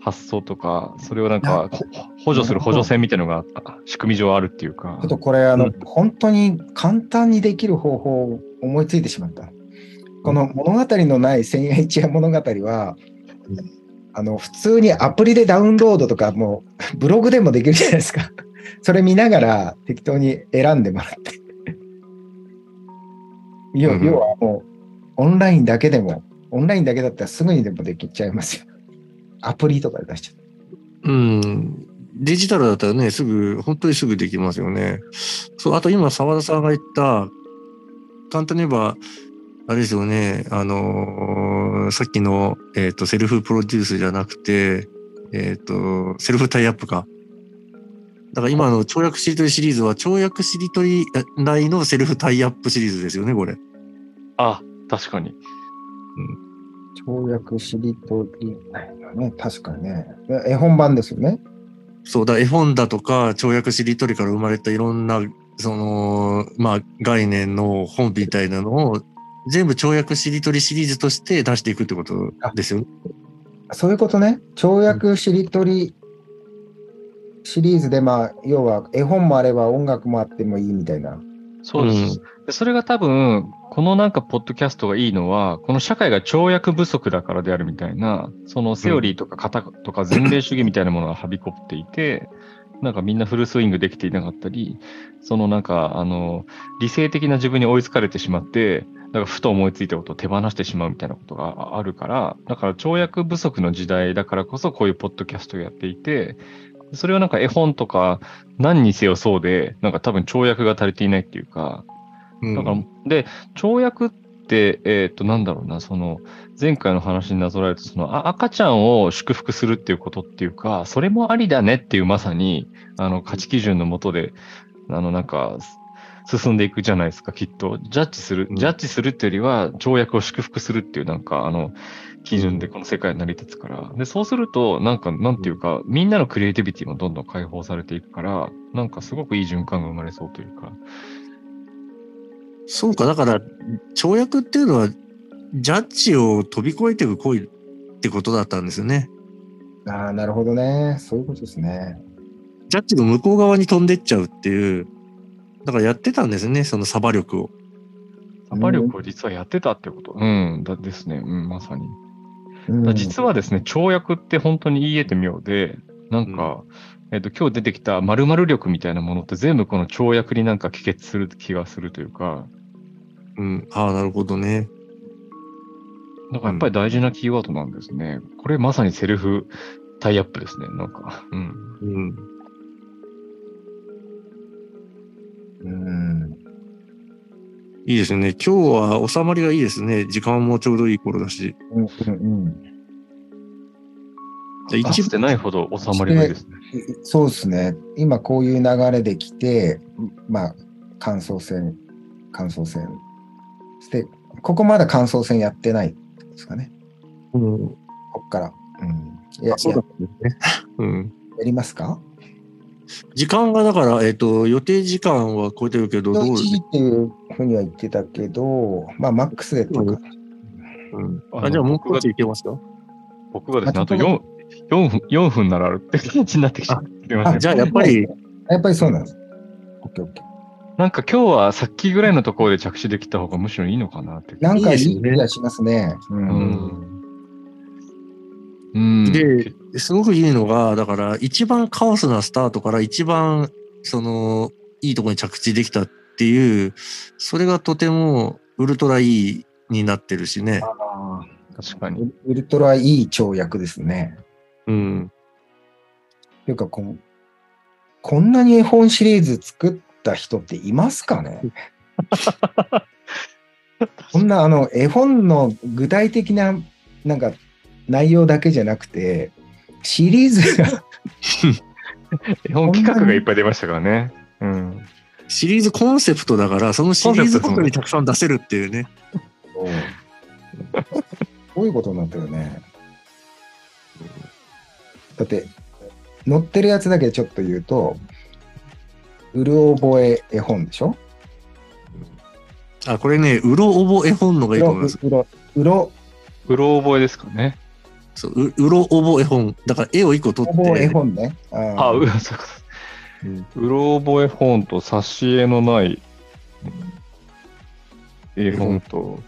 発想とか、それをなんかほ補助する補助線みたいなのがあ仕組み上あるっていうかちょっ。とこれ、あの、うん本当に簡単にできる方法を思いついてしまった。この物語のない千夜一夜物語は、うんあの、普通にアプリでダウンロードとか、もう、ブログでもできるじゃないですか。それ見ながら適当に選んでもらって。要はもう、オンラインだけでも、オンラインだけだったらすぐにでもできちゃいますよ。アプリとかで出しちゃう。うん。デジタルだったらね、すぐ、本当にすぐできますよね。そう、あと今、澤田さんが言った、簡単に言えば、あれですよね、あのーさっきの、えっ、と、セルフプロデュースじゃなくて、えっ、と、セルフタイアップか。だから今の跳躍しりとりシリーズは、跳躍しりとり内のセルフタイアップシリーズですよね、これ。あ、確かに。跳躍しりとりないよね。確かにね。絵本版ですよね。そうだ、絵本だとか、跳躍しりとりから生まれたいろんな、その、まあ、概念の本みたいなのを、全部跳躍しりとりシリーズとして出していくってことですよね。そういうことね。跳躍しりとりシリーズで、まあ、要は絵本もあれば音楽もあってもいいみたいな。そうです。でそれが多分、このなんかポッドキャストがいいのは、この社会が跳躍不足だからであるみたいな、そのセオリーとか型とか前例主義みたいなものがはびこっていて、なんかみんなフルスイングできていなかったり、そのなんか、あの、理性的な自分に追いつかれてしまって、だからふと思いついたことを手放してしまうみたいなことがあるから、だから跳躍不足の時代だからこそこういうポッドキャストをやっていて、それはなんか絵本とか何にせよそうで、なんか多分跳躍が足りていないっていうか、うん。だから、で、跳躍って、えっ、と、なんだろうな、その、前回の話になぞらえると、その、あ赤ちゃんを祝福するっていうことっていうか、それもありだねっていうまさに、あの、価値基準のもとで、あの、なんか、進んでいくじゃないですか、きっと。ジャッジする、うんジャッジするっていうよりは、条約を祝福するっていう、なんか、あの、基準でこの世界成り立つから。で、そうすると、なんか、なんていうか、みんなのクリエイティビティもどんどん解放されていくから、なんかすごくいい循環が生まれそうというか。そうか、だから、跳躍っていうのは、ジャッジを飛び越えていく行為ってことだったんですよね。ああ、なるほどね。そういうことですね。ジャッジの向こう側に飛んでっちゃうっていう、だからやってたんですね、そのサバ力を。サバ力を実はやってたってこと。うん、だですね。うん、まさに。うんだ実はですね、跳躍って本当に言い得て妙で、なんか、えっ、と、今日出てきた〇〇力みたいなものって全部この跳躍になんか帰結する気がするというか、うん。ああ、なるほどね。だからやっぱり大事なキーワードなんですね。これまさにセルフタイアップですね、なんか。うん。うん。うん。いいですね。今日は収まりがいいですね。時間もちょうどいい頃だし。うんうんうん。じゃあ一かつてないほど収まりがいいですね。そうですね。今こういう流れで来て、まあ、感想戦、感想戦。で、ここまだ感想戦やってないですかね。うん。こっから。うん。いやあ、そうやだったんですね。うん。やりますか？時間がだから、えっ、と、予定時間は超えてるけど、どう？1時っていうふうには言ってたけど、まあ、マックスでとか、うん、あのあじゃあもう僕が少しいけますか僕がですね、あとあちょっ4、4分、4分ならあるって感じになってきちゃって。じゃあやっぱり、やっぱりそうなんです。オッケーオッケー。なんか今日はさっきぐらいのところで着手できた方がむしろいいのかなって。なんかいい気がしますね。う。うんん。うん。で、すごくいいのが、だから一番カオスなスタートから一番、その、いいところに着地できたっていう、それがとてもウルトラいいになってるしね。あ確かに。ーウルトラいい跳躍ですね。うん。っていうかこん、こんなに絵本シリーズ作った人っていますかね？こんなあの絵本の具体的ななんか内容だけじゃなくて、シリーズが 絵本企画がいっぱい出ましたからね。うん。シリーズコンセプトだから、そのシリーズごとにたくさん出せるっていうね。こういうことになってるね。だって、載ってるやつだけちょっと言うと、うる覚え絵本でしょ？あ、これね、うろ覚え本のがいいと思います。うろ、うろ、うろ覚えですかね。そうううろ覚え本。だから絵を一個取って。覚え絵本ね。あーあ、う、そういうろ覚え本と挿絵のない絵本と、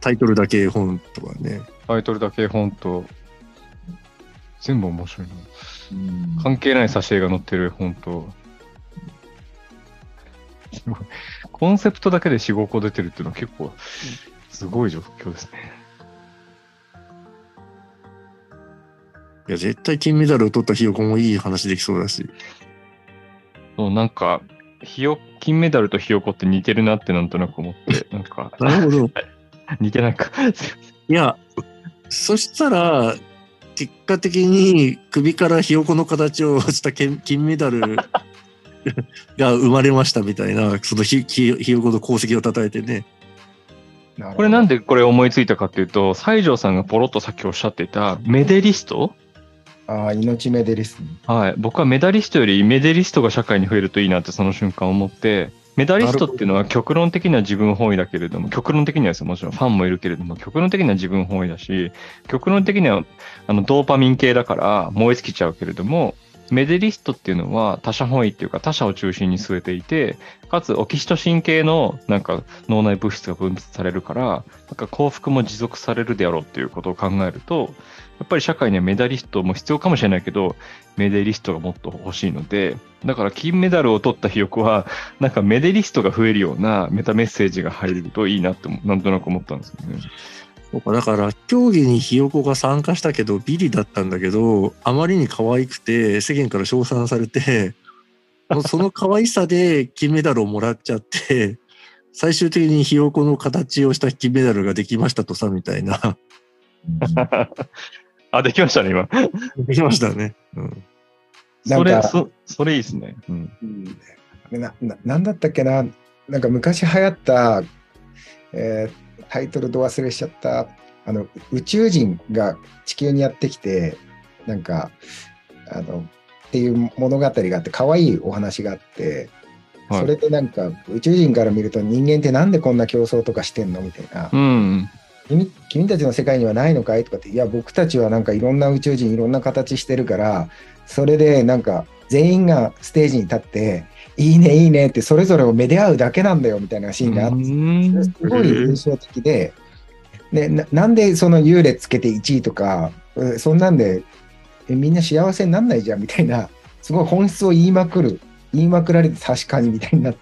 タイトルだけ絵本とかね。タイトルだけ絵本と、全部面白いな。うん関係ない挿絵が載ってる絵本と、コンセプトだけで4、5個出てるっていうのは結構すごい状況ですね。いや、絶対金メダルを取ったひよこもいい話できそうだし。そうなんか、ひよ、金メダルとひよこって似てるなってなんとなく思って、なんか、なるほど。似てないか。す いや、そしたら、結果的に首からひよこの形をした金金メダル が生まれましたみたいな、そのひひひよこの功績を称えてね。これなんでこれ思いついたかっていうと、西条さんがポロッとさっきおっしゃっていたメデリスト？ああ、命メデリスト。はい。僕はメダリストよりメデリストが社会に増えるといいなってその瞬間思って、メダリストっていうのは極論的には自分本位だけれども、極論的にはですよもちろんファンもいるけれども、極論的には自分本位だし、極論的にはあのドーパミン系だから燃え尽きちゃうけれども、メデリストっていうのは他者本位っていうか他者を中心に据えていて、かつオキシトシン系のなんか脳内物質が分泌されるから、なんか幸福も持続されるであろうっていうことを考えると、やっぱり社会にはメダリストも必要かもしれないけど、メデリストがもっと欲しいので、だから金メダルを取ったひよこは、なんかメデリストが増えるようなメタメッセージが入るといいなって、なんとなく思ったんですよね。そうかだから、競技にひよこが参加したけど、ビリだったんだけど、あまりに可愛くて、世間から称賛されて、もうその可愛さで金メダルをもらっちゃって、最終的にひよこの形をした金メダルができましたとさ、みたいな。あ、できましたね、今。できましたね。うん。それ、そそれいいですね。うん。うんなななんだったっけな、なんか昔流行った、えータイトルど忘れしちゃった、あの宇宙人が地球にやってきて、なんか、あの、っていう物語があって、可愛いお話があって、はいそれでなんか宇宙人から見ると人間ってなんでこんな競争とかしてんのみたいな、うん。君君たちの世界にはないのかいとかって、いや、僕たちはなんかいろんな宇宙人、いろんな形してるから、それでなんか全員がステージに立って、いいね、いいねって、それぞれをめで合うだけなんだよみたいなシーンがあって、うんすごい印象的で、でななんでその優劣つけて1位とか、うんそんなんでえみんな幸せになんないじゃんみたいな、すごい本質を言いまくる、言いまくられて確かにみたいになって、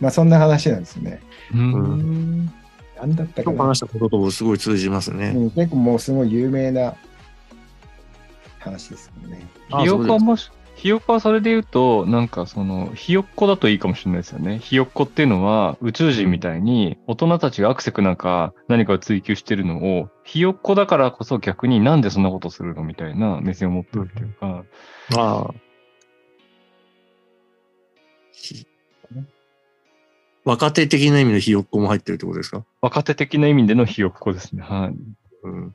まあそんな話なんですよね。うん。なんだったかな話したこととすごい通じますね。うん、結構もうすごい有名な話ですよね。あひよこはもし、ひよこはそれで言うと、なんかその、ひよっこだといいかもしれないですよね。ひよっこっていうのは宇宙人みたいに大人たちがアクセクなんか何かを追求してるのを、ひよっこだからこそ逆になんでそんなことするのみたいな目線を持ってるっていうか、ああ。ひ若手的な意味のひよっこも入ってるってことですか？若手的な意味でのひよっこですね。はい。うん。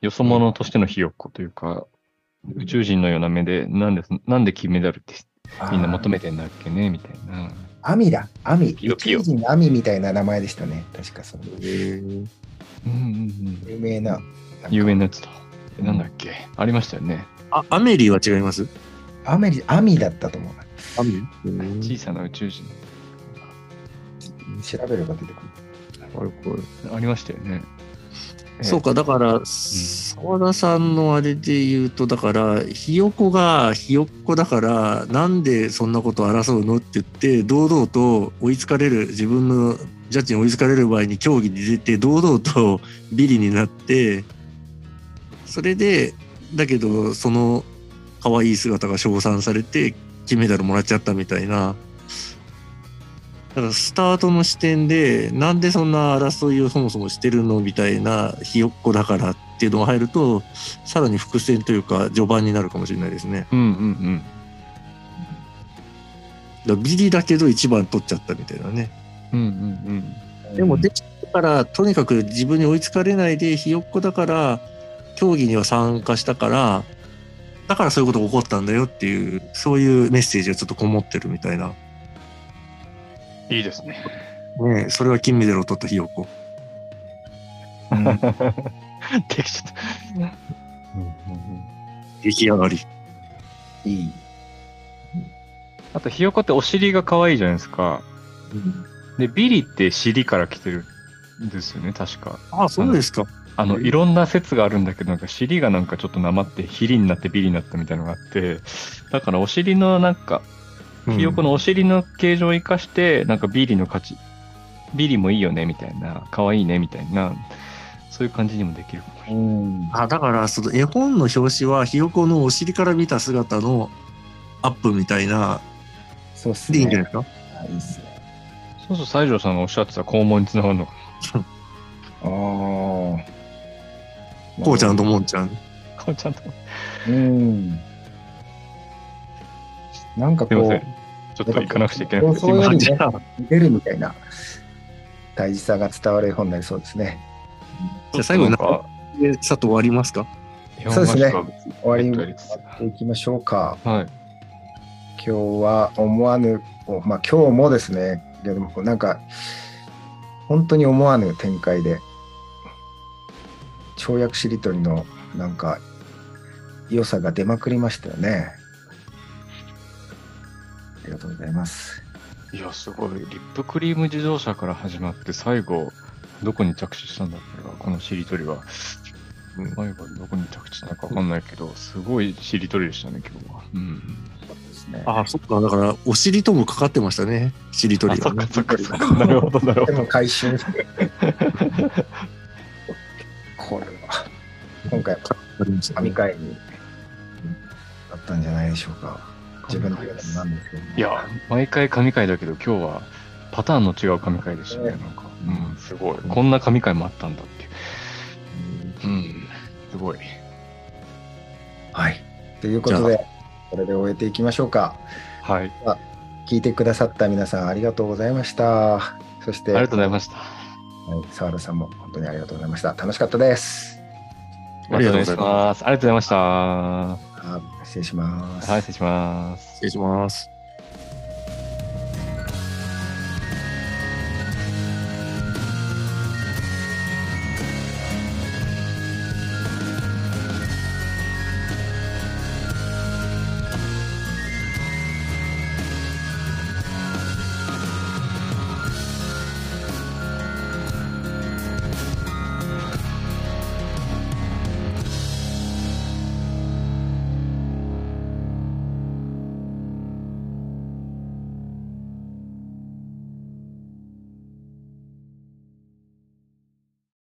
よそ者としてのひよっこというか、宇宙人のような目で、なんで、なんで金メダルってみんな求めてんだっけねみたいな。アミだ、アミ。宇ピヨピヨ宙人のアミみたいな名前でしたね。確かそのへえ。うんうんうん。有名な。な有名なやつと。えなんだっけ？ありましたよね。あ、アメリーは違います？アメリ、アミだったと思うな。アメリー小さな宇宙人。調べれば出てくる。あれこれありましたよね。そうか、だから、澤田さんのあれで言うと、だから、ひよこがひよっこだから、なんでそんなこと争うのって言って、堂々と追いつかれる、自分のジャッジに追いつかれる場合に競技に出て、堂々と ビリになって、それで、だけど、その可愛い姿が称賛されて、金メダルもらっちゃったみたいな。だからスタートの視点でなんでそんな争いをそもそもしてるのみたいなひよっこだからっていうのが入るとさらに伏線というか序盤になるかもしれないですね。うんうんだからビリだけど一番取っちゃったみたいなね。うん。うんうんうん。でもできたからとにかく自分に追いつかれないでひよっこだから競技には参加したからだからそういうことが起こったんだよっていうそういうメッセージがちょっとこもってるみたいな。いいですね。ねえそれは金メダルを取ったひよっこ。できちゃった。出来上がり。いい。あと、ひよこってお尻が可愛いじゃないですか。で、ビリって尻から来てるんですよね、確か。ああそうですか。あの、いろんな説があるんだけど、なんか尻がなんかちょっとなまって、ヒリになってビリになったみたいなのがあって、だからお尻のなんか、ひよこのお尻の形状を生かして、なんかビリの価値、ビリもいいよね、みたいな、可愛いね、みたいな、そういう感じにもできるかもしれない。うん。あだからその絵本の表紙はひよこのお尻から見た姿のアップみたいなそうっすね。でいいんじゃないですか、あいいっすね。そうそう、西条さんがおっしゃってた肛門につながるのか ああ。こうちゃんともんちゃん。な。こうちゃんと。うん。なんかすいませんこ。ちょっと行かなくちゃいけなくて。そういうね出るみたいな大事さが伝わる絵本になりそうですね。じゃあ最後になんか、で佐藤終わりますか？そうですね終終わりっていきましょうか。はい。今日は思わぬ、おまあ今日もですね、でもなんか、本当に思わぬ展開で、跳躍しりとりのなんか、良さが出まくりましたよね。ありがとうございます。いや、すごい。リップクリーム自動車から始まって、最後、どこに着地したんだっけか、このしりとりは。うん最後、どこに着地したのかわかんないけど、すごいしりとりでしたね、今日は。うん。そうですね。あそっかだからお尻ともかかってましたねしりとあ、りがねそっかそっか。なるほど、なるほど。でも回収。これは、今回は神回にだったんじゃないでしょうか。自分のもなんですけど、いや、毎回神回だけど、今日はパターンの違う神回でしたね。なんか、うん、すごい。こんな神回もあったんだっていう。うん、すごい。はい。ということで、これで終えていきましょうか。はい。聞いてくださった皆さんありがとうございました。そして、ありがとうございました。はい、沢田さんも本当にありがとうございました。楽しかったです。ありがとうございま。ますありがとうございました。あ失礼します。はい、失礼します。失礼します。